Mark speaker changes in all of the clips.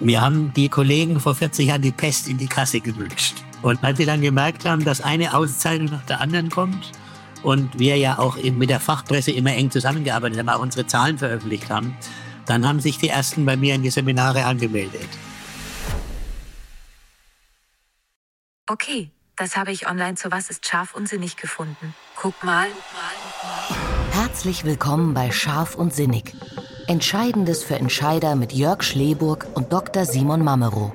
Speaker 1: Wir haben die Kollegen vor 40 Jahren die Pest in die Kasse gewünscht. Und als sie dann gemerkt haben, dass eine Auszeichnung nach der anderen kommt und wir ja auch mit der Fachpresse immer eng zusammengearbeitet haben, auch unsere Zahlen veröffentlicht haben, dann haben sich die ersten bei mir in die Seminare angemeldet.
Speaker 2: Okay, das habe ich online zu Was ist scharf und sinnig gefunden. Guck mal.
Speaker 3: Herzlich willkommen bei Scharf und Sinnig. Entscheidendes für Entscheider mit Jörg Schleburg und Dr. Simon Mamero.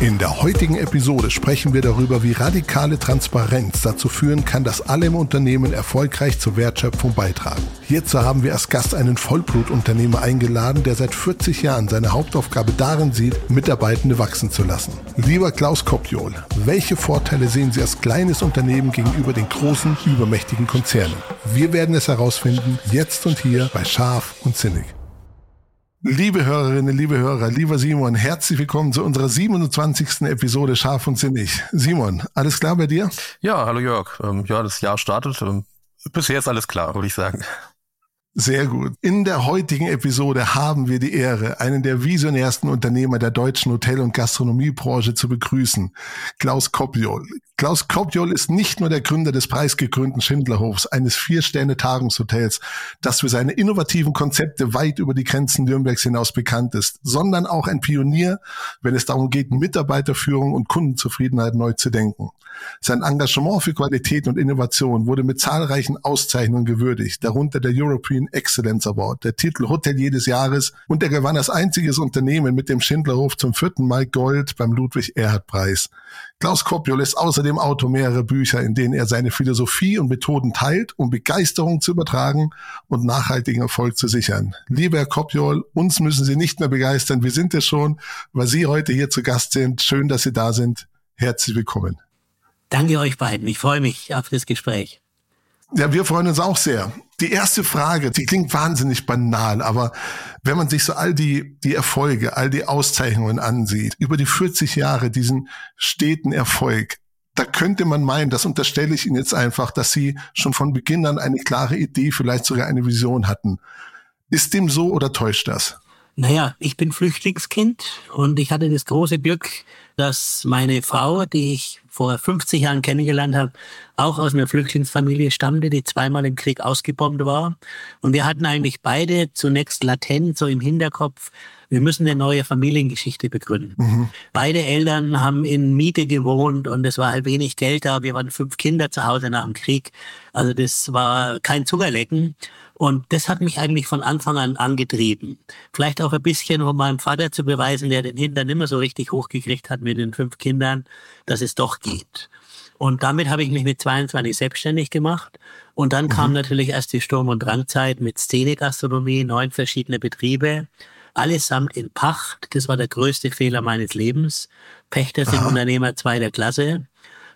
Speaker 4: In der heutigen Episode sprechen wir darüber, wie radikale Transparenz dazu führen kann, dass alle im Unternehmen erfolgreich zur Wertschöpfung beitragen. Hierzu haben wir als Gast einen Vollblutunternehmer eingeladen, der seit 40 Jahren seine Hauptaufgabe darin sieht, Mitarbeitende wachsen zu lassen. Lieber Klaus Kopjol, welche Vorteile sehen Sie als kleines Unternehmen gegenüber den großen, übermächtigen Konzernen? Wir werden es herausfinden, jetzt und hier bei Scharf und Sinnig. Liebe Hörerinnen, liebe Hörer, lieber Simon, herzlich willkommen zu unserer 27. Episode Scharf und Sinnig. Simon, alles klar bei dir?
Speaker 5: Ja, hallo Jörg. Ähm, ja, das Jahr startet. Ähm, bisher ist alles klar, würde ich sagen.
Speaker 4: Sehr gut. In der heutigen Episode haben wir die Ehre, einen der visionärsten Unternehmer der deutschen Hotel- und Gastronomiebranche zu begrüßen, Klaus Kopjol. Klaus Kopjol ist nicht nur der Gründer des preisgekrönten Schindlerhofs, eines Vier-Sterne-Tagungshotels, das für seine innovativen Konzepte weit über die Grenzen Nürnbergs hinaus bekannt ist, sondern auch ein Pionier, wenn es darum geht, Mitarbeiterführung und Kundenzufriedenheit neu zu denken. Sein Engagement für Qualität und Innovation wurde mit zahlreichen Auszeichnungen gewürdigt, darunter der European Excellence Award, der Titel Hotelier des Jahres und er gewann als einziges Unternehmen mit dem Schindlerhof zum vierten Mal Gold beim Ludwig-Erhard-Preis. Klaus Kopjol ist außerdem Autor mehrerer Bücher, in denen er seine Philosophie und Methoden teilt, um Begeisterung zu übertragen und nachhaltigen Erfolg zu sichern. Lieber Herr Kopjol, uns müssen Sie nicht mehr begeistern. Wir sind es schon, weil Sie heute hier zu Gast sind. Schön, dass Sie da sind. Herzlich willkommen.
Speaker 1: Danke euch beiden. Ich freue mich auf das Gespräch.
Speaker 4: Ja, wir freuen uns auch sehr. Die erste Frage, die klingt wahnsinnig banal, aber wenn man sich so all die, die Erfolge, all die Auszeichnungen ansieht, über die 40 Jahre diesen steten Erfolg, da könnte man meinen, das unterstelle ich Ihnen jetzt einfach, dass Sie schon von Beginn an eine klare Idee, vielleicht sogar eine Vision hatten. Ist dem so oder täuscht das?
Speaker 1: Naja, ich bin Flüchtlingskind und ich hatte das große Glück, dass meine Frau, die ich vor 50 Jahren kennengelernt habe, auch aus einer Flüchtlingsfamilie stammte, die zweimal im Krieg ausgebombt war. Und wir hatten eigentlich beide zunächst latent so im Hinterkopf, wir müssen eine neue Familiengeschichte begründen. Mhm. Beide Eltern haben in Miete gewohnt und es war halt wenig Geld da. Wir waren fünf Kinder zu Hause nach dem Krieg. Also das war kein Zuckerlecken. Und das hat mich eigentlich von Anfang an angetrieben. Vielleicht auch ein bisschen, um meinem Vater zu beweisen, der den Hintern immer so richtig hochgekriegt hat mit den fünf Kindern, dass es doch geht. Und damit habe ich mich mit 22 selbstständig gemacht. Und dann mhm. kam natürlich erst die Sturm- und Drangzeit mit Szene-Gastronomie, neun verschiedene Betriebe, allesamt in Pacht. Das war der größte Fehler meines Lebens. Pächter sind Aha. Unternehmer zweiter Klasse.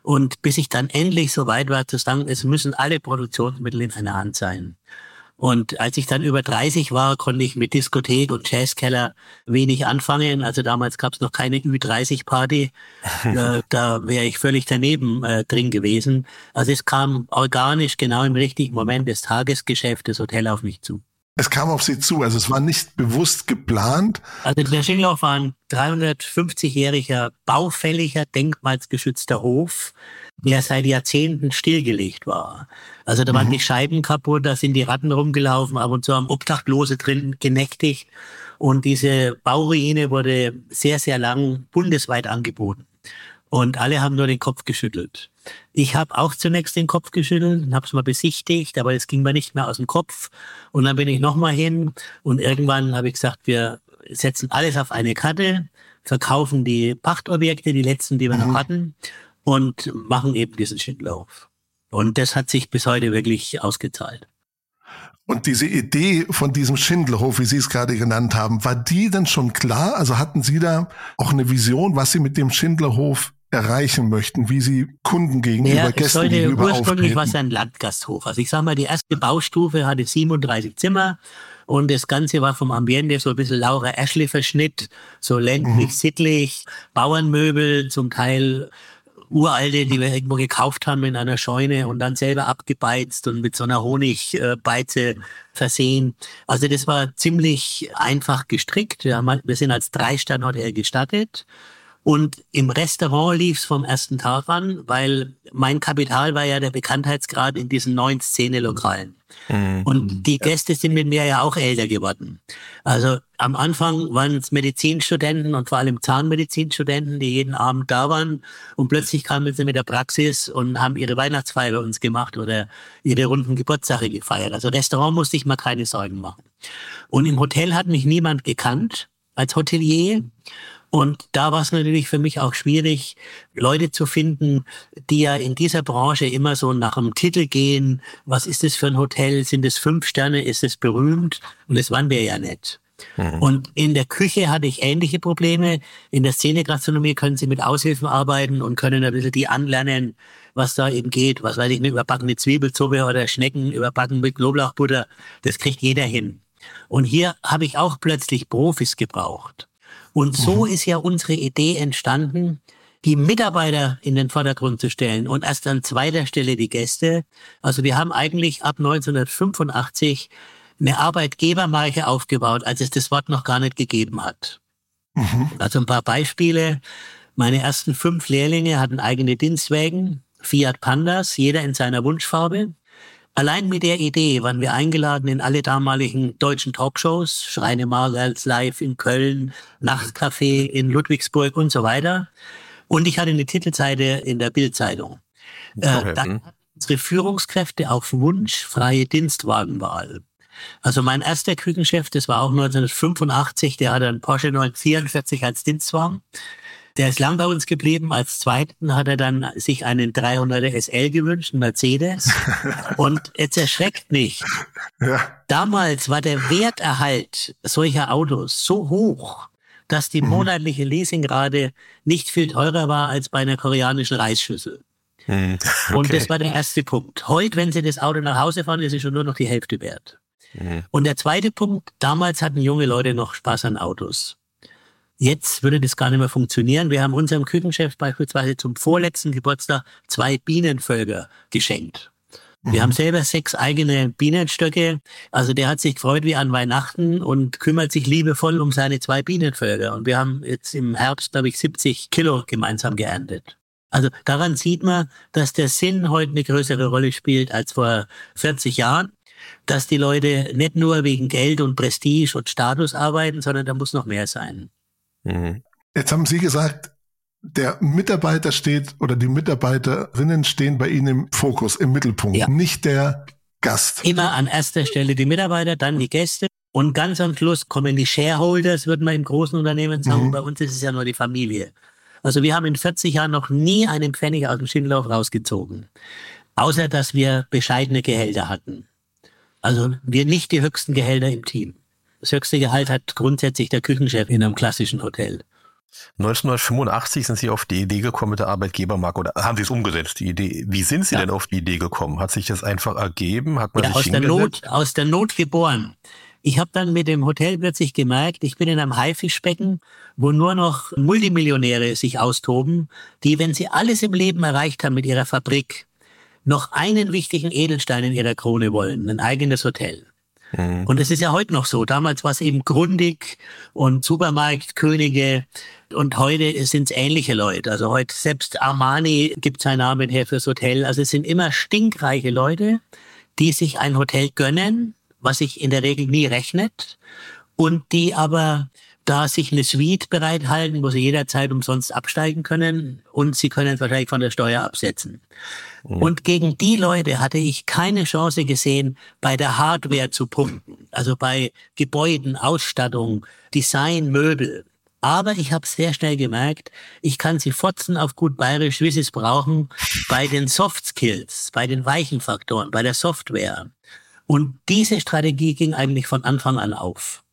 Speaker 1: Und bis ich dann endlich so weit war zu sagen, es müssen alle Produktionsmittel in einer Hand sein. Und als ich dann über 30 war, konnte ich mit Diskothek und Jazzkeller wenig anfangen. Also damals gab es noch keine Ü30-Party. äh, da wäre ich völlig daneben äh, drin gewesen. Also es kam organisch genau im richtigen Moment des Tagesgeschäfts des Hotel auf mich zu.
Speaker 4: Es kam auf Sie zu, also es war nicht bewusst geplant.
Speaker 1: Also der Schinglauf war ein 350-jähriger baufälliger, denkmalsgeschützter Hof, der seit Jahrzehnten stillgelegt war. Also da mhm. waren die Scheiben kaputt, da sind die Ratten rumgelaufen, ab und zu haben Obdachlose drin genächtigt. Und diese Bauruine wurde sehr, sehr lang bundesweit angeboten. Und alle haben nur den Kopf geschüttelt. Ich habe auch zunächst den Kopf geschüttelt und habe es mal besichtigt, aber es ging mir nicht mehr aus dem Kopf. Und dann bin ich nochmal hin und irgendwann habe ich gesagt, wir setzen alles auf eine Karte, verkaufen die Pachtobjekte, die letzten, die wir mhm. noch hatten, und machen eben diesen Schindlauf. Und das hat sich bis heute wirklich ausgezahlt.
Speaker 4: Und diese Idee von diesem Schindelhof, wie Sie es gerade genannt haben, war die denn schon klar? Also hatten Sie da auch eine Vision, was Sie mit dem Schindlerhof erreichen möchten, wie Sie Kunden gegenüber, ja, Gästen sollte gegenüber
Speaker 1: ursprünglich war es ein Landgasthof. Also ich sage mal, die erste Baustufe hatte 37 Zimmer und das Ganze war vom Ambiente so ein bisschen Laura Ashley Verschnitt, so ländlich, mhm. sittlich, Bauernmöbel, zum Teil uralte, die wir irgendwo gekauft haben in einer Scheune und dann selber abgebeizt und mit so einer Honigbeize versehen. Also das war ziemlich einfach gestrickt. Wir, wir sind als drei Standorte gestattet. Und im Restaurant lief's vom ersten Tag an, weil mein Kapital war ja der Bekanntheitsgrad in diesen neuen Szenelokalen. Mhm. Und die Gäste sind mit mir ja auch älter geworden. Also am Anfang waren es Medizinstudenten und vor allem Zahnmedizinstudenten, die jeden Abend da waren. Und plötzlich kamen sie mit der Praxis und haben ihre Weihnachtsfeier bei uns gemacht oder ihre runden Geburtstage gefeiert. Also Restaurant musste ich mal keine Sorgen machen. Und im Hotel hat mich niemand gekannt als Hotelier. Und da war es natürlich für mich auch schwierig, Leute zu finden, die ja in dieser Branche immer so nach dem Titel gehen. Was ist das für ein Hotel? Sind es fünf Sterne? Ist es berühmt? Und das waren wir ja nicht. Mhm. Und in der Küche hatte ich ähnliche Probleme. In der Szenegastronomie können Sie mit Aushilfen arbeiten und können ein bisschen die anlernen, was da eben geht. Was weiß ich, eine überbackene Zwiebelsuppe oder Schnecken überbacken mit Knoblauchbutter. Das kriegt jeder hin. Und hier habe ich auch plötzlich Profis gebraucht. Und so mhm. ist ja unsere Idee entstanden, die Mitarbeiter in den Vordergrund zu stellen und erst an zweiter Stelle die Gäste. Also wir haben eigentlich ab 1985 eine Arbeitgebermarke aufgebaut, als es das Wort noch gar nicht gegeben hat. Mhm. Also ein paar Beispiele. Meine ersten fünf Lehrlinge hatten eigene Dienstwägen, Fiat Pandas, jeder in seiner Wunschfarbe. Allein mit der Idee waren wir eingeladen in alle damaligen deutschen Talkshows, Schreine Margals live in Köln, Nachtcafé in Ludwigsburg und so weiter. Und ich hatte eine Titelseite in der Bildzeitung. Äh, dann hm. hatten unsere Führungskräfte auf Wunsch freie Dienstwagenwahl. Also mein erster Küchenchef, das war auch 1985, der hatte einen Porsche 944 als Dienstwagen. Der ist lang bei uns geblieben. Als zweiten hat er dann sich einen 300er SL gewünscht, einen Mercedes. Und jetzt erschreckt nicht. Ja. Damals war der Werterhalt solcher Autos so hoch, dass die mhm. monatliche Leasingrate nicht viel teurer war als bei einer koreanischen Reisschüssel. Mhm. Okay. Und das war der erste Punkt. Heute, wenn Sie das Auto nach Hause fahren, ist es schon nur noch die Hälfte wert. Mhm. Und der zweite Punkt, damals hatten junge Leute noch Spaß an Autos. Jetzt würde das gar nicht mehr funktionieren. Wir haben unserem Küchenchef beispielsweise zum vorletzten Geburtstag zwei Bienenvölker geschenkt. Wir mhm. haben selber sechs eigene Bienenstöcke. Also der hat sich gefreut wie an Weihnachten und kümmert sich liebevoll um seine zwei Bienenvölker. Und wir haben jetzt im Herbst, glaube ich, 70 Kilo gemeinsam geerntet. Also daran sieht man, dass der Sinn heute eine größere Rolle spielt als vor 40 Jahren. Dass die Leute nicht nur wegen Geld und Prestige und Status arbeiten, sondern da muss noch mehr sein.
Speaker 4: Mhm. Jetzt haben Sie gesagt, der Mitarbeiter steht oder die Mitarbeiterinnen stehen bei Ihnen im Fokus, im Mittelpunkt, ja. nicht der Gast.
Speaker 1: Immer an erster Stelle die Mitarbeiter, dann die Gäste und ganz am Schluss kommen die Shareholders, würde man im großen Unternehmen sagen. Mhm. Bei uns ist es ja nur die Familie. Also wir haben in 40 Jahren noch nie einen Pfennig aus dem Schindlauf rausgezogen. Außer dass wir bescheidene Gehälter hatten. Also wir nicht die höchsten Gehälter im Team. Das höchste Gehalt hat grundsätzlich der Küchenchef in einem klassischen Hotel.
Speaker 5: 1985 sind Sie auf die Idee gekommen mit der Arbeitgebermarke oder haben Sie es umgesetzt, die Idee? Wie sind Sie ja. denn auf die Idee gekommen? Hat sich das einfach ergeben? Hat man
Speaker 1: ja,
Speaker 5: sich
Speaker 1: aus der Not, aus der Not geboren. Ich habe dann mit dem Hotel plötzlich gemerkt, ich bin in einem Haifischbecken, wo nur noch Multimillionäre sich austoben, die, wenn sie alles im Leben erreicht haben mit ihrer Fabrik, noch einen wichtigen Edelstein in ihrer Krone wollen, ein eigenes Hotel. Mhm. Und es ist ja heute noch so. Damals war es eben Grundig und Supermarktkönige und heute sind es ähnliche Leute. Also heute selbst Armani gibt seinen Namen her fürs Hotel. Also es sind immer stinkreiche Leute, die sich ein Hotel gönnen, was sich in der Regel nie rechnet und die aber da sich eine Suite bereithalten, wo sie jederzeit umsonst absteigen können und sie können es wahrscheinlich von der Steuer absetzen. Mhm. Und gegen die Leute hatte ich keine Chance gesehen, bei der Hardware zu punkten, also bei Gebäuden, Ausstattung, Design, Möbel. Aber ich habe sehr schnell gemerkt, ich kann sie fotzen auf gut bayerisch, wie sie es brauchen, bei den Soft Skills, bei den weichen Faktoren, bei der Software. Und diese Strategie ging eigentlich von Anfang an auf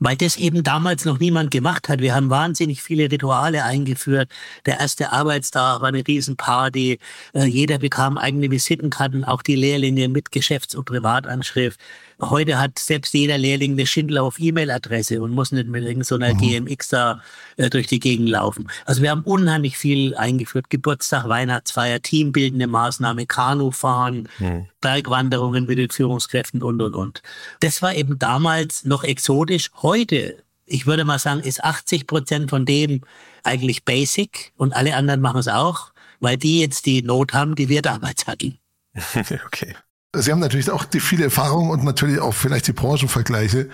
Speaker 1: weil das eben damals noch niemand gemacht hat. Wir haben wahnsinnig viele Rituale eingeführt. Der erste Arbeitstag war eine Riesenparty. Äh, jeder bekam eigene Visitenkarten, auch die Lehrlinge mit Geschäfts- und Privatanschrift. Heute hat selbst jeder Lehrling eine Schindler-auf-E-Mail-Adresse und muss nicht mit irgendeiner mhm. GMX da äh, durch die Gegend laufen. Also wir haben unheimlich viel eingeführt. Geburtstag, Weihnachtsfeier, teambildende Maßnahme, Kanufahren, mhm. Bergwanderungen mit den Führungskräften und, und, und. Das war eben damals noch exotisch. Heute, ich würde mal sagen, ist 80 Prozent von dem eigentlich basic und alle anderen machen es auch, weil die jetzt die Not haben, die wir damals hatten.
Speaker 4: okay. Sie haben natürlich auch die viele Erfahrungen und natürlich auch vielleicht die Branchenvergleiche.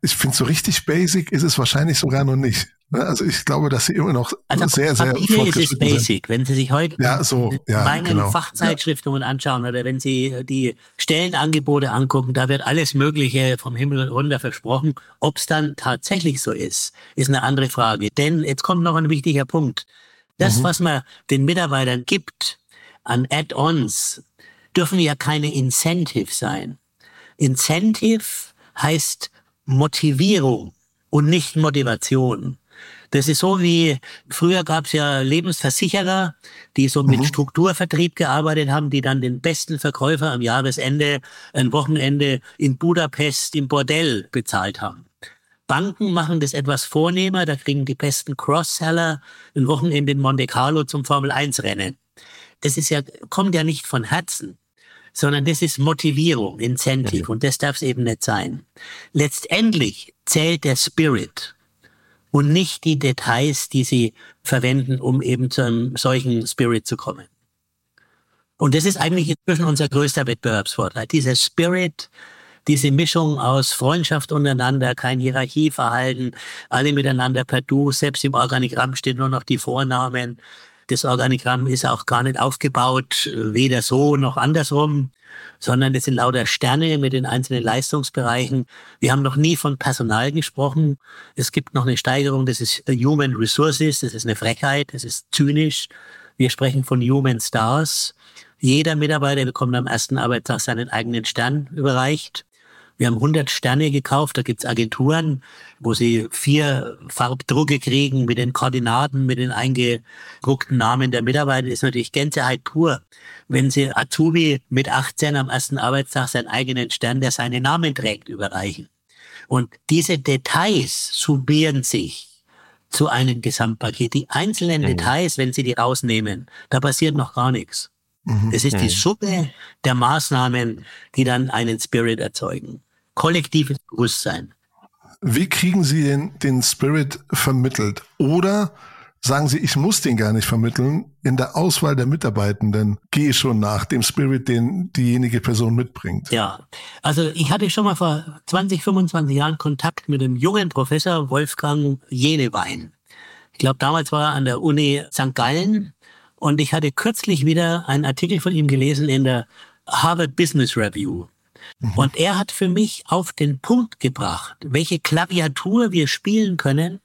Speaker 4: Ich finde, so richtig basic ist es wahrscheinlich sogar noch nicht. Ne? Also ich glaube, dass Sie immer noch also sehr, sehr
Speaker 1: Papier ist es basic. Sind. Wenn Sie sich heute
Speaker 4: ja, so, ja,
Speaker 1: meine genau. Fachzeitschriften ja. anschauen oder wenn Sie die Stellenangebote angucken, da wird alles Mögliche vom Himmel runter versprochen. Ob es dann tatsächlich so ist, ist eine andere Frage. Denn jetzt kommt noch ein wichtiger Punkt. Das, mhm. was man den Mitarbeitern gibt an Add-ons, dürfen ja keine Incentive sein. Incentive heißt Motivierung und nicht Motivation. Das ist so wie, früher gab es ja Lebensversicherer, die so mit mhm. Strukturvertrieb gearbeitet haben, die dann den besten Verkäufer am Jahresende ein Wochenende in Budapest im Bordell bezahlt haben. Banken machen das etwas vornehmer, da kriegen die besten Cross-Seller ein Wochenende in Monte Carlo zum Formel-1-Rennen. Das ist ja, kommt ja nicht von Herzen sondern das ist Motivierung, Incentive und das darf es eben nicht sein. Letztendlich zählt der Spirit und nicht die Details, die sie verwenden, um eben zu einem solchen Spirit zu kommen. Und das ist eigentlich inzwischen unser größter Wettbewerbsvorteil. Dieser Spirit, diese Mischung aus Freundschaft untereinander, kein Hierarchieverhalten, alle miteinander per Du, selbst im Organigramm stehen nur noch die Vornamen. Das Organigramm ist auch gar nicht aufgebaut, weder so noch andersrum, sondern es sind lauter Sterne mit den einzelnen Leistungsbereichen. Wir haben noch nie von Personal gesprochen. Es gibt noch eine Steigerung, das ist Human Resources, das ist eine Frechheit, das ist zynisch. Wir sprechen von Human Stars. Jeder Mitarbeiter bekommt am ersten Arbeitstag seinen eigenen Stern überreicht. Wir haben 100 Sterne gekauft, da gibt's Agenturen, wo sie vier Farbdrucke kriegen mit den Koordinaten, mit den eingedruckten Namen der Mitarbeiter. Das ist natürlich Gänseheit pur. Wenn sie Azubi mit 18 am ersten Arbeitstag seinen eigenen Stern, der seinen Namen trägt, überreichen. Und diese Details summieren sich zu einem Gesamtpaket. Die einzelnen mhm. Details, wenn Sie die rausnehmen, da passiert noch gar nichts. Mhm. Es ist die mhm. Summe der Maßnahmen, die dann einen Spirit erzeugen. Kollektives Bewusstsein.
Speaker 4: Wie kriegen Sie den, den Spirit vermittelt? Oder sagen Sie, ich muss den gar nicht vermitteln. In der Auswahl der Mitarbeitenden gehe ich schon nach dem Spirit, den diejenige Person mitbringt.
Speaker 1: Ja, also ich hatte schon mal vor 20, 25 Jahren Kontakt mit dem jungen Professor Wolfgang Jenewein. Ich glaube, damals war er an der Uni St. Gallen und ich hatte kürzlich wieder einen Artikel von ihm gelesen in der Harvard Business Review. Mhm. Und er hat für mich auf den Punkt gebracht, welche Klaviatur wir spielen können,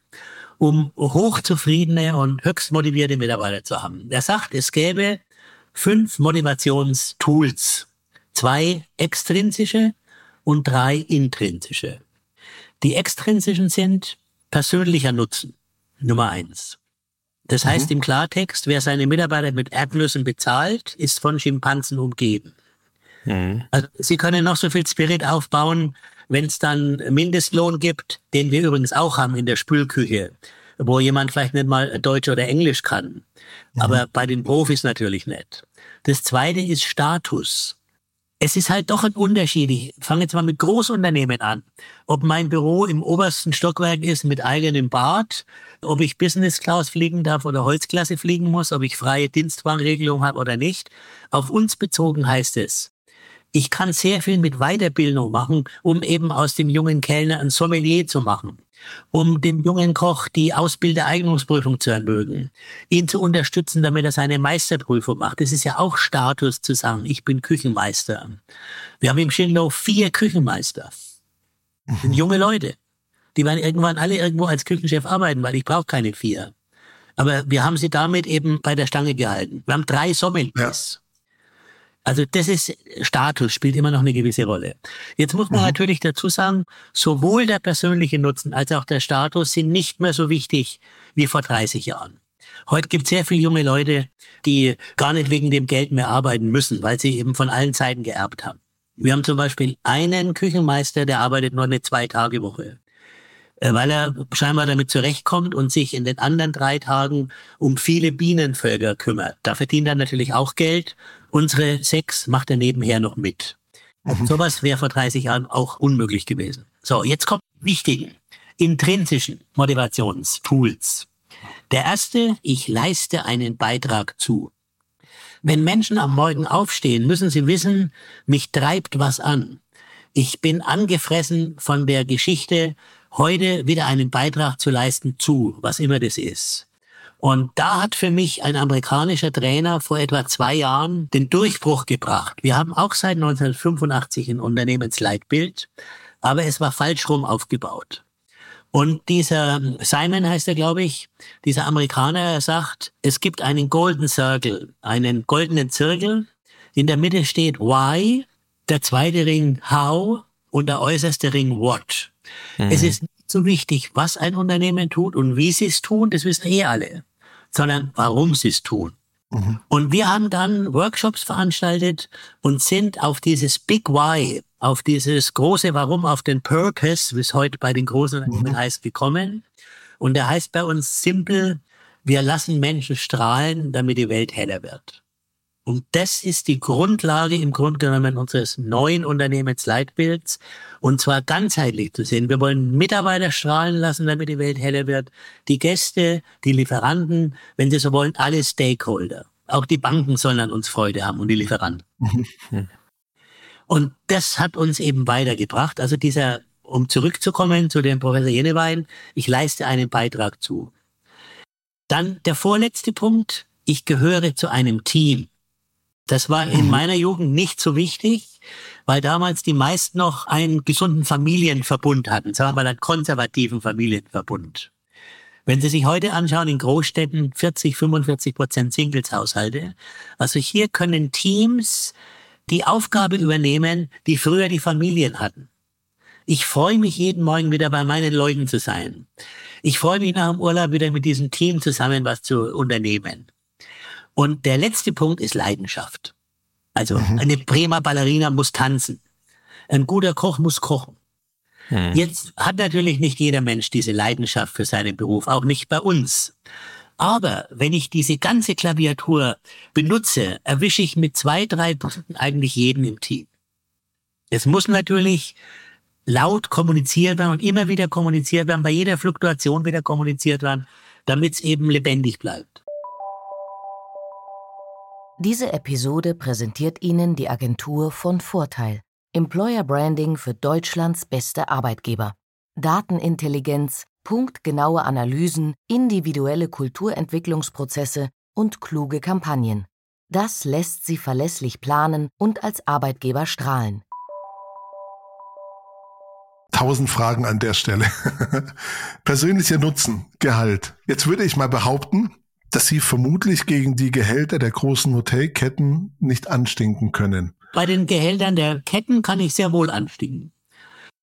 Speaker 1: um hochzufriedene und höchst motivierte Mitarbeiter zu haben. Er sagt, es gäbe fünf Motivationstools. Zwei extrinsische und drei intrinsische. Die extrinsischen sind persönlicher Nutzen. Nummer eins. Das heißt mhm. im Klartext, wer seine Mitarbeiter mit Erdnüssen bezahlt, ist von Schimpansen umgeben. Mhm. Also Sie können noch so viel Spirit aufbauen, wenn es dann Mindestlohn gibt, den wir übrigens auch haben in der Spülküche, wo jemand vielleicht nicht mal Deutsch oder Englisch kann. Mhm. Aber bei den Profis natürlich nicht. Das zweite ist Status es ist halt doch ein Unterschied. Ich fange jetzt mal mit Großunternehmen an. Ob mein Büro im obersten Stockwerk ist mit eigenem Bad, ob ich Business Class fliegen darf oder Holzklasse fliegen muss, ob ich freie Dienstwagenregelung habe oder nicht. Auf uns bezogen heißt es, ich kann sehr viel mit Weiterbildung machen, um eben aus dem jungen Kellner ein Sommelier zu machen um dem jungen Koch die Ausbildereignungsprüfung zu ermöglichen, ihn zu unterstützen, damit er seine Meisterprüfung macht. Das ist ja auch Status zu sagen, ich bin Küchenmeister. Wir haben im Schindlow vier Küchenmeister. Das sind junge Leute. Die werden irgendwann alle irgendwo als Küchenchef arbeiten, weil ich brauche keine vier. Aber wir haben sie damit eben bei der Stange gehalten. Wir haben drei Sommeliers. Ja. Also das ist Status, spielt immer noch eine gewisse Rolle. Jetzt muss man mhm. natürlich dazu sagen, sowohl der persönliche Nutzen als auch der Status sind nicht mehr so wichtig wie vor 30 Jahren. Heute gibt es sehr viele junge Leute, die gar nicht wegen dem Geld mehr arbeiten müssen, weil sie eben von allen Seiten geerbt haben. Wir haben zum Beispiel einen Küchenmeister, der arbeitet nur eine Zwei-Tage-Woche. Äh, weil er scheinbar damit zurechtkommt und sich in den anderen drei Tagen um viele Bienenvölker kümmert. Da verdient er natürlich auch Geld. Unsere sechs macht er nebenher noch mit. Mhm. Sowas wäre vor 30 Jahren auch unmöglich gewesen. So, jetzt kommt wichtigen, intrinsischen Motivationstools. Der erste, ich leiste einen Beitrag zu. Wenn Menschen am Morgen aufstehen, müssen sie wissen, mich treibt was an. Ich bin angefressen von der Geschichte, heute wieder einen Beitrag zu leisten zu, was immer das ist. Und da hat für mich ein amerikanischer Trainer vor etwa zwei Jahren den Durchbruch gebracht. Wir haben auch seit 1985 ein Unternehmensleitbild, aber es war falsch rum aufgebaut. Und dieser Simon heißt er, glaube ich, dieser Amerikaner, er sagt, es gibt einen Golden Circle, einen goldenen Zirkel. In der Mitte steht Why, der zweite Ring How und der äußerste Ring What. Mhm. Es ist nicht so wichtig, was ein Unternehmen tut und wie sie es tun, das wissen eh alle, sondern warum sie es tun. Mhm. Und wir haben dann Workshops veranstaltet und sind auf dieses Big Why, auf dieses große Warum, auf den Purpose, wie es heute bei den großen Unternehmen mhm. heißt, gekommen. Und der heißt bei uns simpel, wir lassen Menschen strahlen, damit die Welt heller wird. Und das ist die Grundlage im Grunde genommen unseres neuen Unternehmensleitbilds. Und zwar ganzheitlich zu sehen. Wir wollen Mitarbeiter strahlen lassen, damit die Welt heller wird. Die Gäste, die Lieferanten, wenn Sie so wollen, alle Stakeholder. Auch die Banken sollen an uns Freude haben und die Lieferanten. und das hat uns eben weitergebracht. Also dieser, um zurückzukommen zu dem Professor Jenewein, ich leiste einen Beitrag zu. Dann der vorletzte Punkt. Ich gehöre zu einem Team. Das war in mhm. meiner Jugend nicht so wichtig, weil damals die meisten noch einen gesunden Familienverbund hatten, sagen wir mal einen konservativen Familienverbund. Wenn Sie sich heute anschauen, in Großstädten 40, 45 Prozent Singles-Haushalte. Also hier können Teams die Aufgabe übernehmen, die früher die Familien hatten. Ich freue mich jeden Morgen wieder bei meinen Leuten zu sein. Ich freue mich nach dem Urlaub wieder mit diesem Team zusammen was zu unternehmen. Und der letzte Punkt ist Leidenschaft. Also mhm. eine prima Ballerina muss tanzen. Ein guter Koch muss kochen. Mhm. Jetzt hat natürlich nicht jeder Mensch diese Leidenschaft für seinen Beruf, auch nicht bei uns. Aber wenn ich diese ganze Klaviatur benutze, erwische ich mit zwei, drei Punkten eigentlich jeden im Team. Es muss natürlich laut kommuniziert werden und immer wieder kommuniziert werden, bei jeder Fluktuation wieder kommuniziert werden, damit es eben lebendig bleibt.
Speaker 3: Diese Episode präsentiert Ihnen die Agentur von Vorteil. Employer Branding für Deutschlands beste Arbeitgeber. Datenintelligenz, punktgenaue Analysen, individuelle Kulturentwicklungsprozesse und kluge Kampagnen. Das lässt Sie verlässlich planen und als Arbeitgeber strahlen.
Speaker 4: Tausend Fragen an der Stelle. Persönlicher Nutzen, Gehalt. Jetzt würde ich mal behaupten, dass sie vermutlich gegen die Gehälter der großen Hotelketten nicht anstinken können.
Speaker 1: Bei den Gehältern der Ketten kann ich sehr wohl anstinken.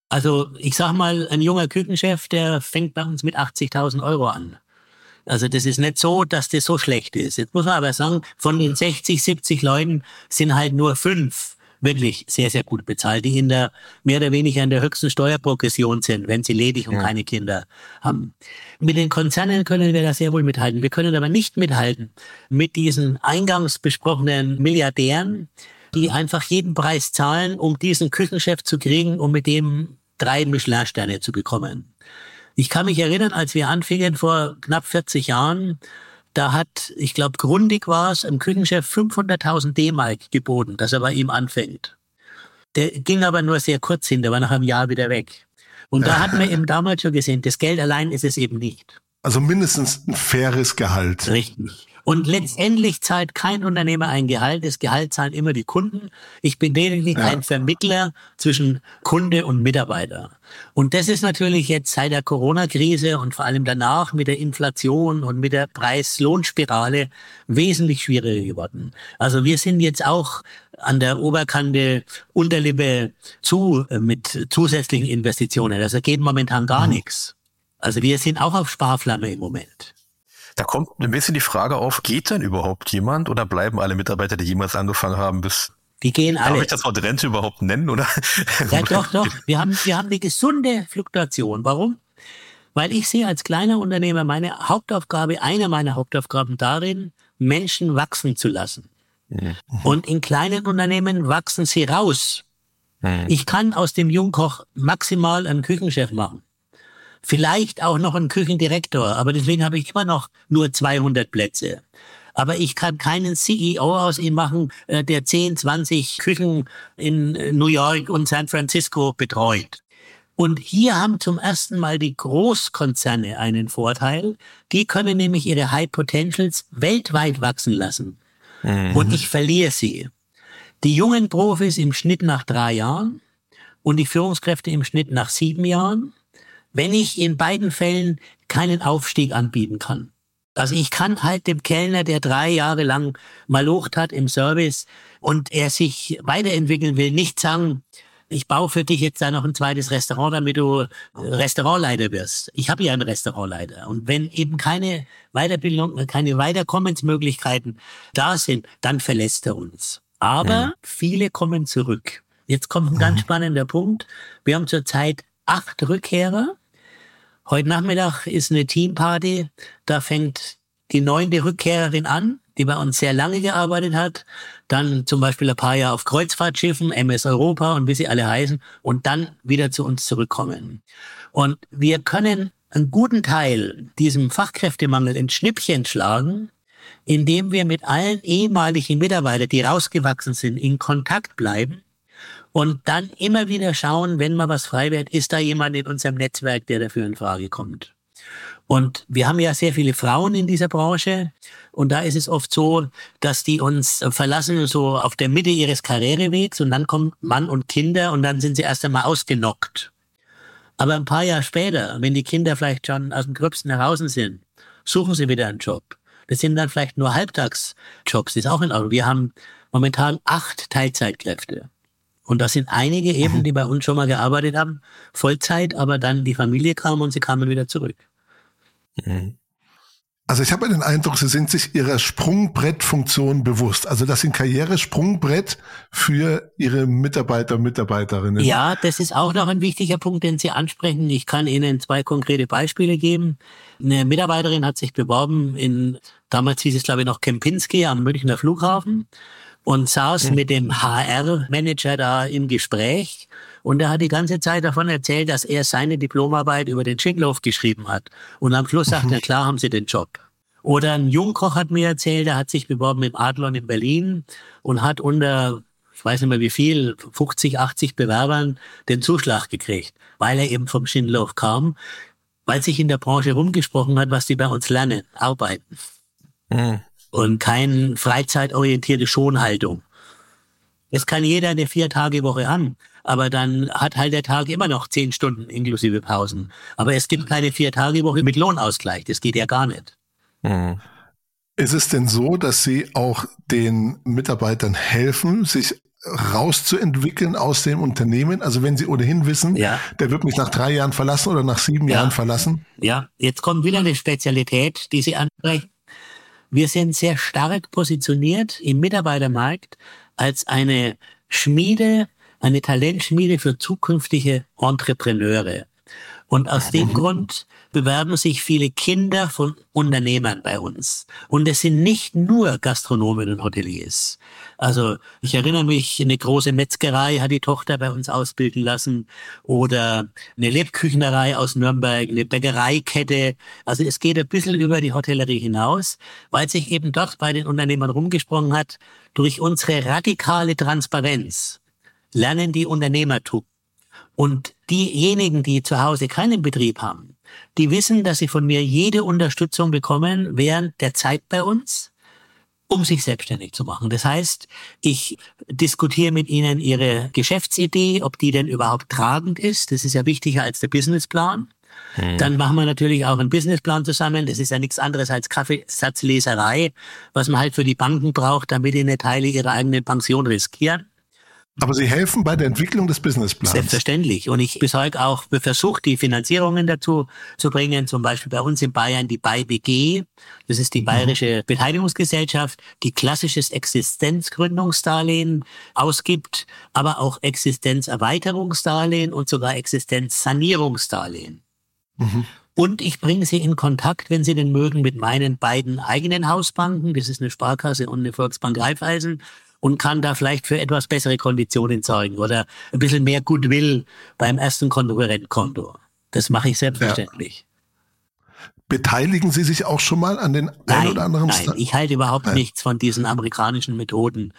Speaker 1: Also ich sag mal, ein junger Küchenchef, der fängt bei uns mit 80.000 Euro an. Also das ist nicht so, dass das so schlecht ist. Jetzt muss man aber sagen, von den 60, 70 Leuten sind halt nur fünf wirklich sehr, sehr gut bezahlt, die in der mehr oder weniger in der höchsten Steuerprogression sind, wenn sie ledig und ja. keine Kinder haben. Mit den Konzernen können wir da sehr wohl mithalten. Wir können aber nicht mithalten mit diesen eingangs besprochenen Milliardären, die einfach jeden Preis zahlen, um diesen Küchenchef zu kriegen, um mit dem drei Michelin-Sterne zu bekommen. Ich kann mich erinnern, als wir anfingen vor knapp 40 Jahren, da hat, ich glaube, Grundig war es, im Küchenchef 500.000 D-Mark geboten, dass er bei ihm anfängt. Der ging aber nur sehr kurz hin, der war nach einem Jahr wieder weg. Und da hat man eben damals schon gesehen, das Geld allein ist es eben nicht.
Speaker 4: Also mindestens ein faires Gehalt.
Speaker 1: Richtig. Und letztendlich zahlt kein Unternehmer ein Gehalt. Das Gehalt zahlen immer die Kunden. Ich bin lediglich ja. ein Vermittler zwischen Kunde und Mitarbeiter. Und das ist natürlich jetzt seit der Corona-Krise und vor allem danach mit der Inflation und mit der Preis-Lohn-Spirale wesentlich schwieriger geworden. Also wir sind jetzt auch an der Oberkante Unterlippe zu äh, mit zusätzlichen Investitionen. Also geht momentan gar mhm. nichts. Also wir sind auch auf Sparflamme im Moment.
Speaker 5: Da kommt ein bisschen die Frage auf, geht denn überhaupt jemand oder bleiben alle Mitarbeiter, die jemals angefangen haben, bis
Speaker 1: Die gehen alle.
Speaker 5: Darf ich das Wort Rente überhaupt nennen, oder?
Speaker 1: Ja, doch, doch. Wir haben, wir haben eine gesunde Fluktuation. Warum? Weil ich sehe als kleiner Unternehmer meine Hauptaufgabe, eine meiner Hauptaufgaben darin, Menschen wachsen zu lassen. Mhm. Und in kleinen Unternehmen wachsen sie raus. Mhm. Ich kann aus dem Jungkoch maximal einen Küchenchef machen. Vielleicht auch noch einen Küchendirektor, aber deswegen habe ich immer noch nur 200 Plätze. Aber ich kann keinen CEO aus ihm machen, äh, der 10, 20 Küchen in New York und San Francisco betreut. Und hier haben zum ersten Mal die Großkonzerne einen Vorteil. Die können nämlich ihre High Potentials weltweit wachsen lassen. Mhm. Und ich verliere sie. Die jungen Profis im Schnitt nach drei Jahren und die Führungskräfte im Schnitt nach sieben Jahren, wenn ich in beiden Fällen keinen Aufstieg anbieten kann. Also ich kann halt dem Kellner, der drei Jahre lang malocht hat im Service und er sich weiterentwickeln will, nicht sagen, ich baue für dich jetzt da noch ein zweites Restaurant, damit du Restaurantleiter wirst. Ich habe ja einen Restaurantleiter. Und wenn eben keine Weiterbildung, keine Weiterkommensmöglichkeiten da sind, dann verlässt er uns. Aber mhm. viele kommen zurück. Jetzt kommt ein ganz spannender Punkt. Wir haben zurzeit acht Rückkehrer Heute Nachmittag ist eine Teamparty. Da fängt die neunte Rückkehrerin an, die bei uns sehr lange gearbeitet hat. Dann zum Beispiel ein paar Jahre auf Kreuzfahrtschiffen, MS Europa und wie sie alle heißen. Und dann wieder zu uns zurückkommen. Und wir können einen guten Teil diesem Fachkräftemangel in Schnippchen schlagen, indem wir mit allen ehemaligen Mitarbeitern, die rausgewachsen sind, in Kontakt bleiben und dann immer wieder schauen, wenn mal was frei wird, ist da jemand in unserem Netzwerk, der dafür in Frage kommt. Und wir haben ja sehr viele Frauen in dieser Branche. Und da ist es oft so, dass die uns verlassen so auf der Mitte ihres Karrierewegs und dann kommen Mann und Kinder und dann sind sie erst einmal ausgenockt. Aber ein paar Jahre später, wenn die Kinder vielleicht schon aus dem Gröbsten heraus sind, suchen sie wieder einen Job. Das sind dann vielleicht nur Halbtagsjobs, das ist auch in Ordnung. Wir haben momentan acht Teilzeitkräfte. Und das sind einige eben, die bei uns schon mal gearbeitet haben, Vollzeit, aber dann die Familie kam und sie kamen wieder zurück.
Speaker 4: Mhm. Also ich habe den Eindruck, Sie sind sich Ihrer Sprungbrettfunktion bewusst. Also das sind Karrieresprungbrett für Ihre Mitarbeiter und Mitarbeiterinnen.
Speaker 1: Ja, das ist auch noch ein wichtiger Punkt, den Sie ansprechen. Ich kann Ihnen zwei konkrete Beispiele geben. Eine Mitarbeiterin hat sich beworben in, damals hieß es glaube ich noch Kempinski am Münchner Flughafen und saß mit dem HR-Manager da im Gespräch. Und er hat die ganze Zeit davon erzählt, dass er seine Diplomarbeit über den Schindloff geschrieben hat. Und am Schluss sagt er, klar haben Sie den Job. Oder ein Jungkoch hat mir erzählt, er hat sich beworben im Adlon in Berlin und hat unter, ich weiß nicht mehr wie viel, 50, 80 Bewerbern den Zuschlag gekriegt, weil er eben vom Schindloff kam, weil sich in der Branche rumgesprochen hat, was die bei uns lernen, arbeiten. Mhm und keine freizeitorientierte Schonhaltung. Es kann jeder eine Vier-Tage-Woche haben, aber dann hat halt der Tag immer noch zehn Stunden inklusive Pausen. Aber es gibt keine Vier-Tage-Woche mit Lohnausgleich. Das geht ja gar nicht.
Speaker 4: Mhm. Ist es denn so, dass Sie auch den Mitarbeitern helfen, sich rauszuentwickeln aus dem Unternehmen? Also wenn Sie ohnehin wissen, ja. der wird mich nach drei Jahren verlassen oder nach sieben ja. Jahren verlassen?
Speaker 1: Ja, jetzt kommt wieder eine Spezialität, die Sie ansprechen. Wir sind sehr stark positioniert im Mitarbeitermarkt als eine Schmiede, eine Talentschmiede für zukünftige Entrepreneure. Und aus dem Grund bewerben sich viele Kinder von Unternehmern bei uns. Und es sind nicht nur Gastronomen und Hoteliers. Also ich erinnere mich, eine große Metzgerei hat die Tochter bei uns ausbilden lassen oder eine Lebküchenerei aus Nürnberg, eine Bäckereikette. Also es geht ein bisschen über die Hotellerie hinaus, weil sich eben dort bei den Unternehmern rumgesprochen hat, durch unsere radikale Transparenz lernen die Unternehmertum. Und diejenigen, die zu Hause keinen Betrieb haben, die wissen, dass sie von mir jede Unterstützung bekommen während der Zeit bei uns, um sich selbstständig zu machen. Das heißt, ich diskutiere mit ihnen ihre Geschäftsidee, ob die denn überhaupt tragend ist. Das ist ja wichtiger als der Businessplan. Hm. Dann machen wir natürlich auch einen Businessplan zusammen. Das ist ja nichts anderes als Kaffeesatzleserei, was man halt für die Banken braucht, damit die eine Teile ihrer eigenen Pension riskieren.
Speaker 4: Aber Sie helfen bei der Entwicklung des Businessplans.
Speaker 1: Selbstverständlich. Und ich besorge auch versuche, die Finanzierungen dazu zu bringen. Zum Beispiel bei uns in Bayern die BayBG. Das ist die mhm. Bayerische. Beteiligungsgesellschaft, die klassisches Existenzgründungsdarlehen ausgibt, aber auch Existenzerweiterungsdarlehen und sogar Existenzsanierungsdarlehen. Mhm. Und ich bringe Sie in Kontakt, wenn Sie denn mögen, mit meinen beiden eigenen Hausbanken. Das ist eine Sparkasse und eine Volksbank Raiffeisen und kann da vielleicht für etwas bessere Konditionen sorgen oder ein bisschen mehr Goodwill beim ersten Konkurrentkonto. Das mache ich selbstverständlich.
Speaker 4: Ja. Beteiligen Sie sich auch schon mal an den
Speaker 1: nein,
Speaker 4: ein oder anderen
Speaker 1: Nein, ich halte überhaupt nein. nichts von diesen amerikanischen Methoden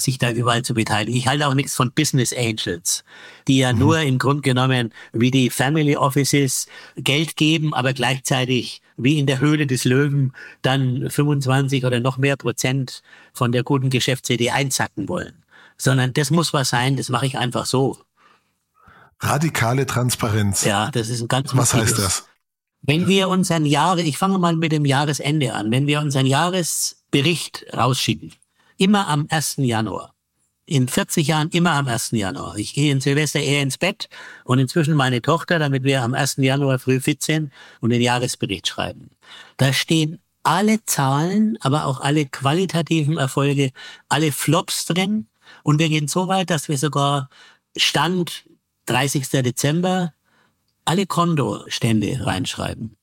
Speaker 1: sich da überall zu beteiligen. Ich halte auch nichts von Business Angels, die ja mhm. nur im Grunde genommen wie die Family Offices Geld geben, aber gleichzeitig wie in der Höhle des Löwen dann 25 oder noch mehr Prozent von der guten Geschäftsidee einzacken wollen. Sondern das muss was sein, das mache ich einfach so.
Speaker 4: Radikale Transparenz.
Speaker 1: Ja, das ist ein ganz
Speaker 4: Was heißt das?
Speaker 1: Wenn wir unseren Jahre, ich fange mal mit dem Jahresende an, wenn wir unseren Jahresbericht rausschicken, immer am 1. Januar. In 40 Jahren immer am 1. Januar. Ich gehe in Silvester eher ins Bett und inzwischen meine Tochter, damit wir am 1. Januar früh fit sind und den Jahresbericht schreiben. Da stehen alle Zahlen, aber auch alle qualitativen Erfolge, alle Flops drin. Und wir gehen so weit, dass wir sogar Stand 30. Dezember alle Kontostände reinschreiben.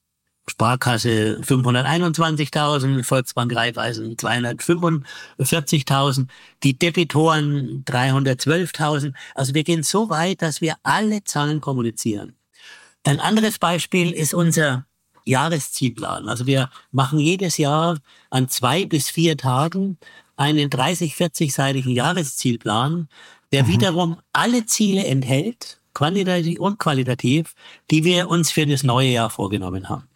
Speaker 1: Sparkasse 521.000, Volksbank Raiffeisen 245.000, die Debitoren 312.000. Also wir gehen so weit, dass wir alle Zahlen kommunizieren. Ein anderes Beispiel ist unser Jahreszielplan. Also wir machen jedes Jahr an zwei bis vier Tagen einen 30, 40-seitigen Jahreszielplan, der mhm. wiederum alle Ziele enthält, quantitativ und qualitativ, die wir uns für das neue Jahr vorgenommen haben.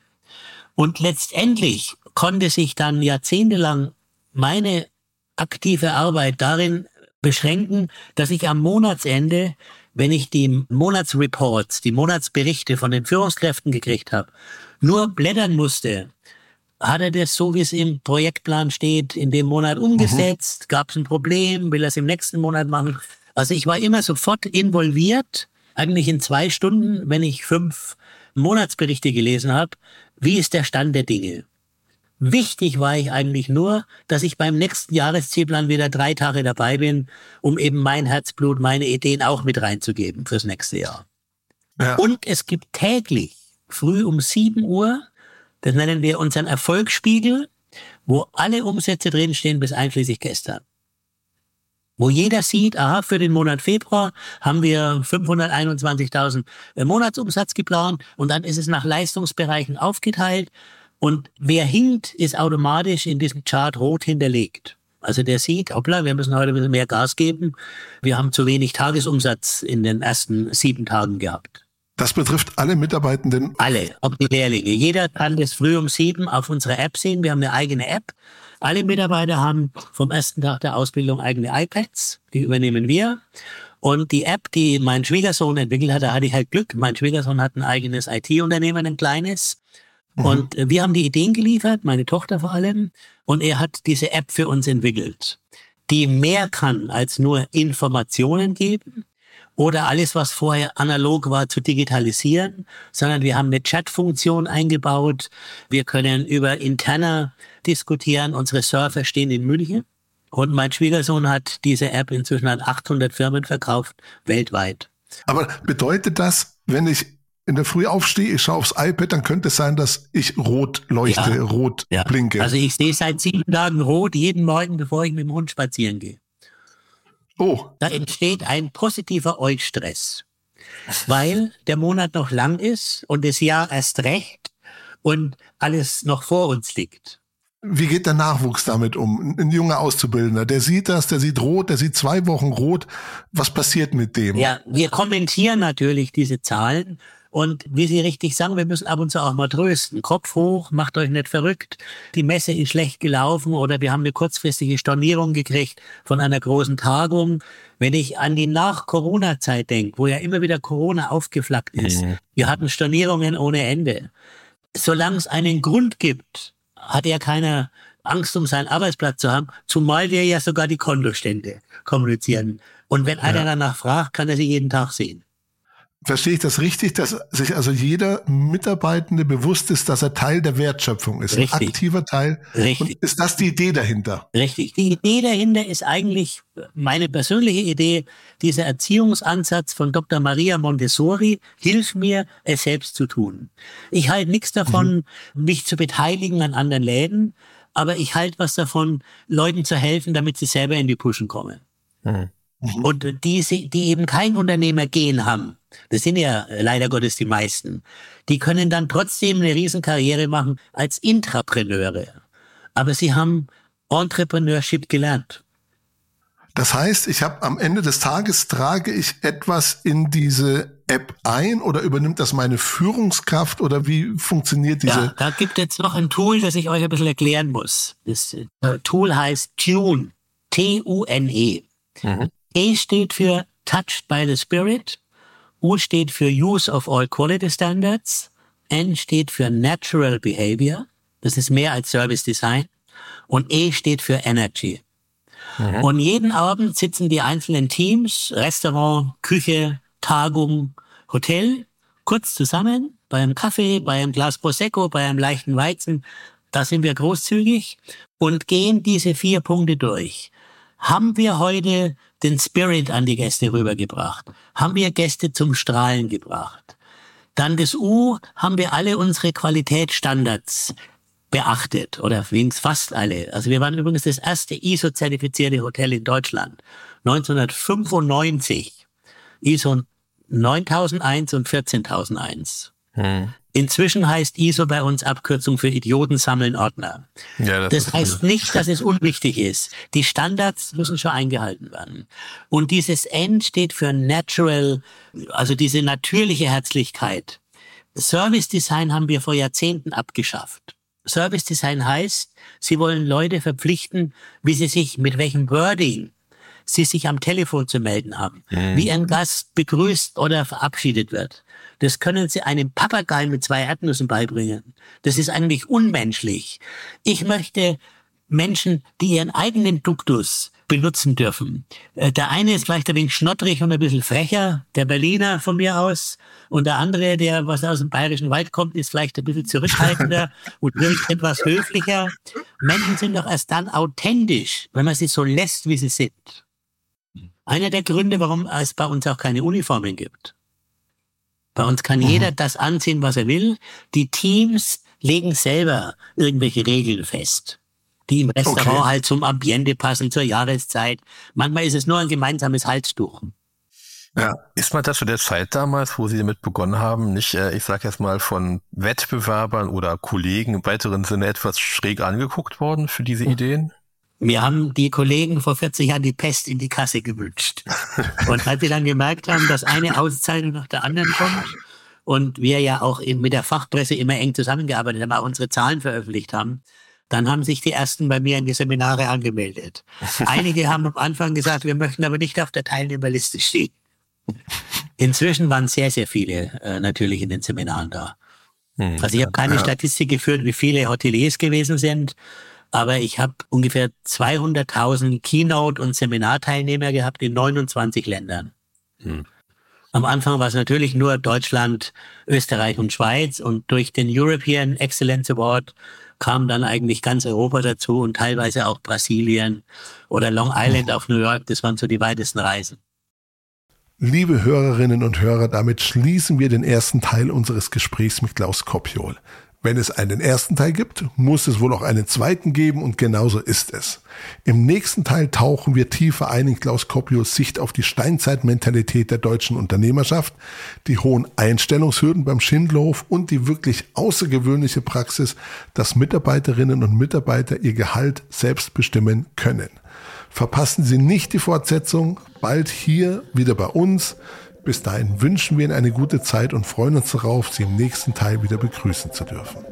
Speaker 1: Und letztendlich konnte sich dann jahrzehntelang meine aktive Arbeit darin beschränken, dass ich am Monatsende, wenn ich die Monatsreports, die Monatsberichte von den Führungskräften gekriegt habe, nur blättern musste. Hat er das so, wie es im Projektplan steht, in dem Monat mhm. umgesetzt? Mhm. Gab es ein Problem? Will er es im nächsten Monat machen? Also ich war immer sofort involviert, eigentlich in zwei Stunden, wenn ich fünf Monatsberichte gelesen habe, wie ist der Stand der Dinge? Wichtig war ich eigentlich nur, dass ich beim nächsten Jahreszielplan wieder drei Tage dabei bin, um eben mein Herzblut, meine Ideen auch mit reinzugeben fürs nächste Jahr. Ja. Und es gibt täglich früh um 7 Uhr, das nennen wir unseren Erfolgsspiegel, wo alle Umsätze drinstehen bis einschließlich gestern wo jeder sieht, aha, für den Monat Februar haben wir 521.000 äh, Monatsumsatz geplant und dann ist es nach Leistungsbereichen aufgeteilt und wer hinkt, ist automatisch in diesem Chart rot hinterlegt. Also der sieht, hoppla, wir müssen heute ein bisschen mehr Gas geben. Wir haben zu wenig Tagesumsatz in den ersten sieben Tagen gehabt.
Speaker 4: Das betrifft alle Mitarbeitenden?
Speaker 1: Alle, auch die Lehrlinge. Jeder kann das früh um sieben auf unserer App sehen. Wir haben eine eigene App. Alle Mitarbeiter haben vom ersten Tag der Ausbildung eigene iPads, die übernehmen wir. Und die App, die mein Schwiegersohn entwickelt hat, da hatte ich halt Glück. Mein Schwiegersohn hat ein eigenes IT-Unternehmen, ein kleines. Mhm. Und äh, wir haben die Ideen geliefert, meine Tochter vor allem. Und er hat diese App für uns entwickelt, die mehr kann als nur Informationen geben, oder alles, was vorher analog war, zu digitalisieren, sondern wir haben eine Chat-Funktion eingebaut. Wir können über interner diskutieren. Unsere Surfer stehen in München. Und mein Schwiegersohn hat diese App inzwischen an 800 Firmen verkauft, weltweit.
Speaker 4: Aber bedeutet das, wenn ich in der Früh aufstehe, ich schaue aufs iPad, dann könnte es sein, dass ich rot leuchte, ja, rot ja. blinke.
Speaker 1: Also ich sehe seit sieben Tagen rot jeden Morgen, bevor ich mit dem Hund spazieren gehe. Oh. Da entsteht ein positiver Eustress, weil der Monat noch lang ist und das Jahr erst recht und alles noch vor uns liegt.
Speaker 4: Wie geht der Nachwuchs damit um? Ein junger Auszubildender, der sieht das, der sieht rot, der sieht zwei Wochen rot. Was passiert mit dem?
Speaker 1: Ja, wir kommentieren natürlich diese Zahlen und wie Sie richtig sagen, wir müssen ab und zu auch mal trösten. Kopf hoch, macht euch nicht verrückt. Die Messe ist schlecht gelaufen oder wir haben eine kurzfristige Stornierung gekriegt von einer großen Tagung. Wenn ich an die Nach-Corona-Zeit denke, wo ja immer wieder Corona aufgeflackt ist, mhm. wir hatten Stornierungen ohne Ende. Solange es einen Grund gibt, hat ja keiner Angst um seinen Arbeitsplatz zu haben, zumal wir ja sogar die Kontostände kommunizieren. Und wenn einer ja. danach fragt, kann er sie jeden Tag sehen.
Speaker 4: Verstehe ich das richtig, dass sich also jeder Mitarbeitende bewusst ist, dass er Teil der Wertschöpfung ist,
Speaker 1: Richtig.
Speaker 4: ein aktiver Teil.
Speaker 1: Richtig.
Speaker 4: Und ist das die Idee dahinter?
Speaker 1: Richtig. Die Idee dahinter ist eigentlich meine persönliche Idee, dieser Erziehungsansatz von Dr. Maria Montessori, hilf mir, es selbst zu tun. Ich halte nichts davon, mhm. mich zu beteiligen an anderen Läden, aber ich halte was davon, Leuten zu helfen, damit sie selber in die Pushen kommen. Mhm. Und die, die eben kein Unternehmergehen haben, das sind ja leider Gottes die meisten, die können dann trotzdem eine Riesenkarriere machen als Intrapreneure. Aber sie haben Entrepreneurship gelernt.
Speaker 4: Das heißt, ich habe am Ende des Tages trage ich etwas in diese App ein oder übernimmt das meine Führungskraft oder wie funktioniert diese?
Speaker 1: Ja, da gibt es noch ein Tool, das ich euch ein bisschen erklären muss. Das äh, Tool heißt Tune. T-U-N-E. Mhm. E steht für Touched by the Spirit. U steht für Use of All Quality Standards. N steht für Natural Behavior. Das ist mehr als Service Design. Und E steht für Energy. Mhm. Und jeden Abend sitzen die einzelnen Teams, Restaurant, Küche, Tagung, Hotel, kurz zusammen, bei einem Kaffee, bei einem Glas Prosecco, bei einem leichten Weizen. Da sind wir großzügig und gehen diese vier Punkte durch. Haben wir heute den Spirit an die Gäste rübergebracht? Haben wir Gäste zum Strahlen gebracht? Dann das U, haben wir alle unsere Qualitätsstandards beachtet oder wenigstens fast alle. Also wir waren übrigens das erste ISO-zertifizierte Hotel in Deutschland. 1995. ISO 9001 und 14001. Hm. Inzwischen heißt ISO bei uns Abkürzung für Idioten sammeln Ordner. Ja, das, das heißt nicht, dass es unwichtig ist. Die Standards müssen schon eingehalten werden. Und dieses N steht für Natural, also diese natürliche Herzlichkeit. Service Design haben wir vor Jahrzehnten abgeschafft. Service Design heißt, Sie wollen Leute verpflichten, wie sie sich mit welchem Wording sie sich am Telefon zu melden haben, mhm. wie ein Gast begrüßt oder verabschiedet wird. Das können Sie einem Papagei mit zwei Erdnüssen beibringen. Das ist eigentlich unmenschlich. Ich möchte Menschen, die ihren eigenen Duktus benutzen dürfen. Äh, der eine ist vielleicht ein wenig schnottrig und ein bisschen frecher, der Berliner von mir aus. Und der andere, der was aus dem bayerischen Wald kommt, ist vielleicht ein bisschen zurückhaltender und wirkt etwas höflicher. Menschen sind doch erst dann authentisch, wenn man sie so lässt, wie sie sind. Einer der Gründe, warum es bei uns auch keine Uniformen gibt. Bei uns kann mhm. jeder das anziehen, was er will. Die Teams legen selber irgendwelche Regeln fest, die im Restaurant okay. halt zum Ambiente passen, zur Jahreszeit. Manchmal ist es nur ein gemeinsames Halstuch.
Speaker 5: Ja, ist man da zu der Zeit damals, wo Sie damit begonnen haben, nicht, äh, ich sag jetzt mal, von Wettbewerbern oder Kollegen im weiteren Sinne etwas schräg angeguckt worden für diese Ideen?
Speaker 1: Wir haben die Kollegen vor 40 Jahren die Pest in die Kasse gewünscht. Und als wir dann gemerkt haben, dass eine Auszeichnung nach der anderen kommt und wir ja auch mit der Fachpresse immer eng zusammengearbeitet haben, auch unsere Zahlen veröffentlicht haben, dann haben sich die ersten bei mir in die Seminare angemeldet. Einige haben am Anfang gesagt, wir möchten aber nicht auf der Teilnehmerliste stehen. Inzwischen waren sehr, sehr viele äh, natürlich in den Seminaren da. Hm. Also ich habe keine ja. Statistik geführt, wie viele Hoteliers gewesen sind aber ich habe ungefähr 200.000 Keynote- und Seminarteilnehmer gehabt in 29 Ländern. Hm. Am Anfang war es natürlich nur Deutschland, Österreich und Schweiz und durch den European Excellence Award kam dann eigentlich ganz Europa dazu und teilweise auch Brasilien oder Long Island auf New York. Das waren so die weitesten Reisen.
Speaker 4: Liebe Hörerinnen und Hörer, damit schließen wir den ersten Teil unseres Gesprächs mit Klaus Kopjol. Wenn es einen ersten Teil gibt, muss es wohl auch einen zweiten geben und genauso ist es. Im nächsten Teil tauchen wir tiefer ein in Klaus Koppios Sicht auf die Steinzeitmentalität der deutschen Unternehmerschaft, die hohen Einstellungshürden beim Schindlerhof und die wirklich außergewöhnliche Praxis, dass Mitarbeiterinnen und Mitarbeiter ihr Gehalt selbst bestimmen können. Verpassen Sie nicht die Fortsetzung, bald hier wieder bei uns. Bis dahin wünschen wir Ihnen eine gute Zeit und freuen uns darauf, Sie im nächsten Teil wieder begrüßen zu dürfen.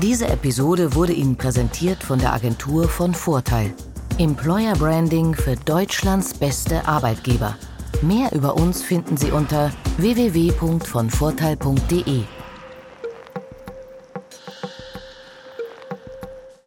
Speaker 3: Diese Episode wurde Ihnen präsentiert von der Agentur von Vorteil. Employer Branding für Deutschlands beste Arbeitgeber. Mehr über uns finden Sie unter www.vonvorteil.de.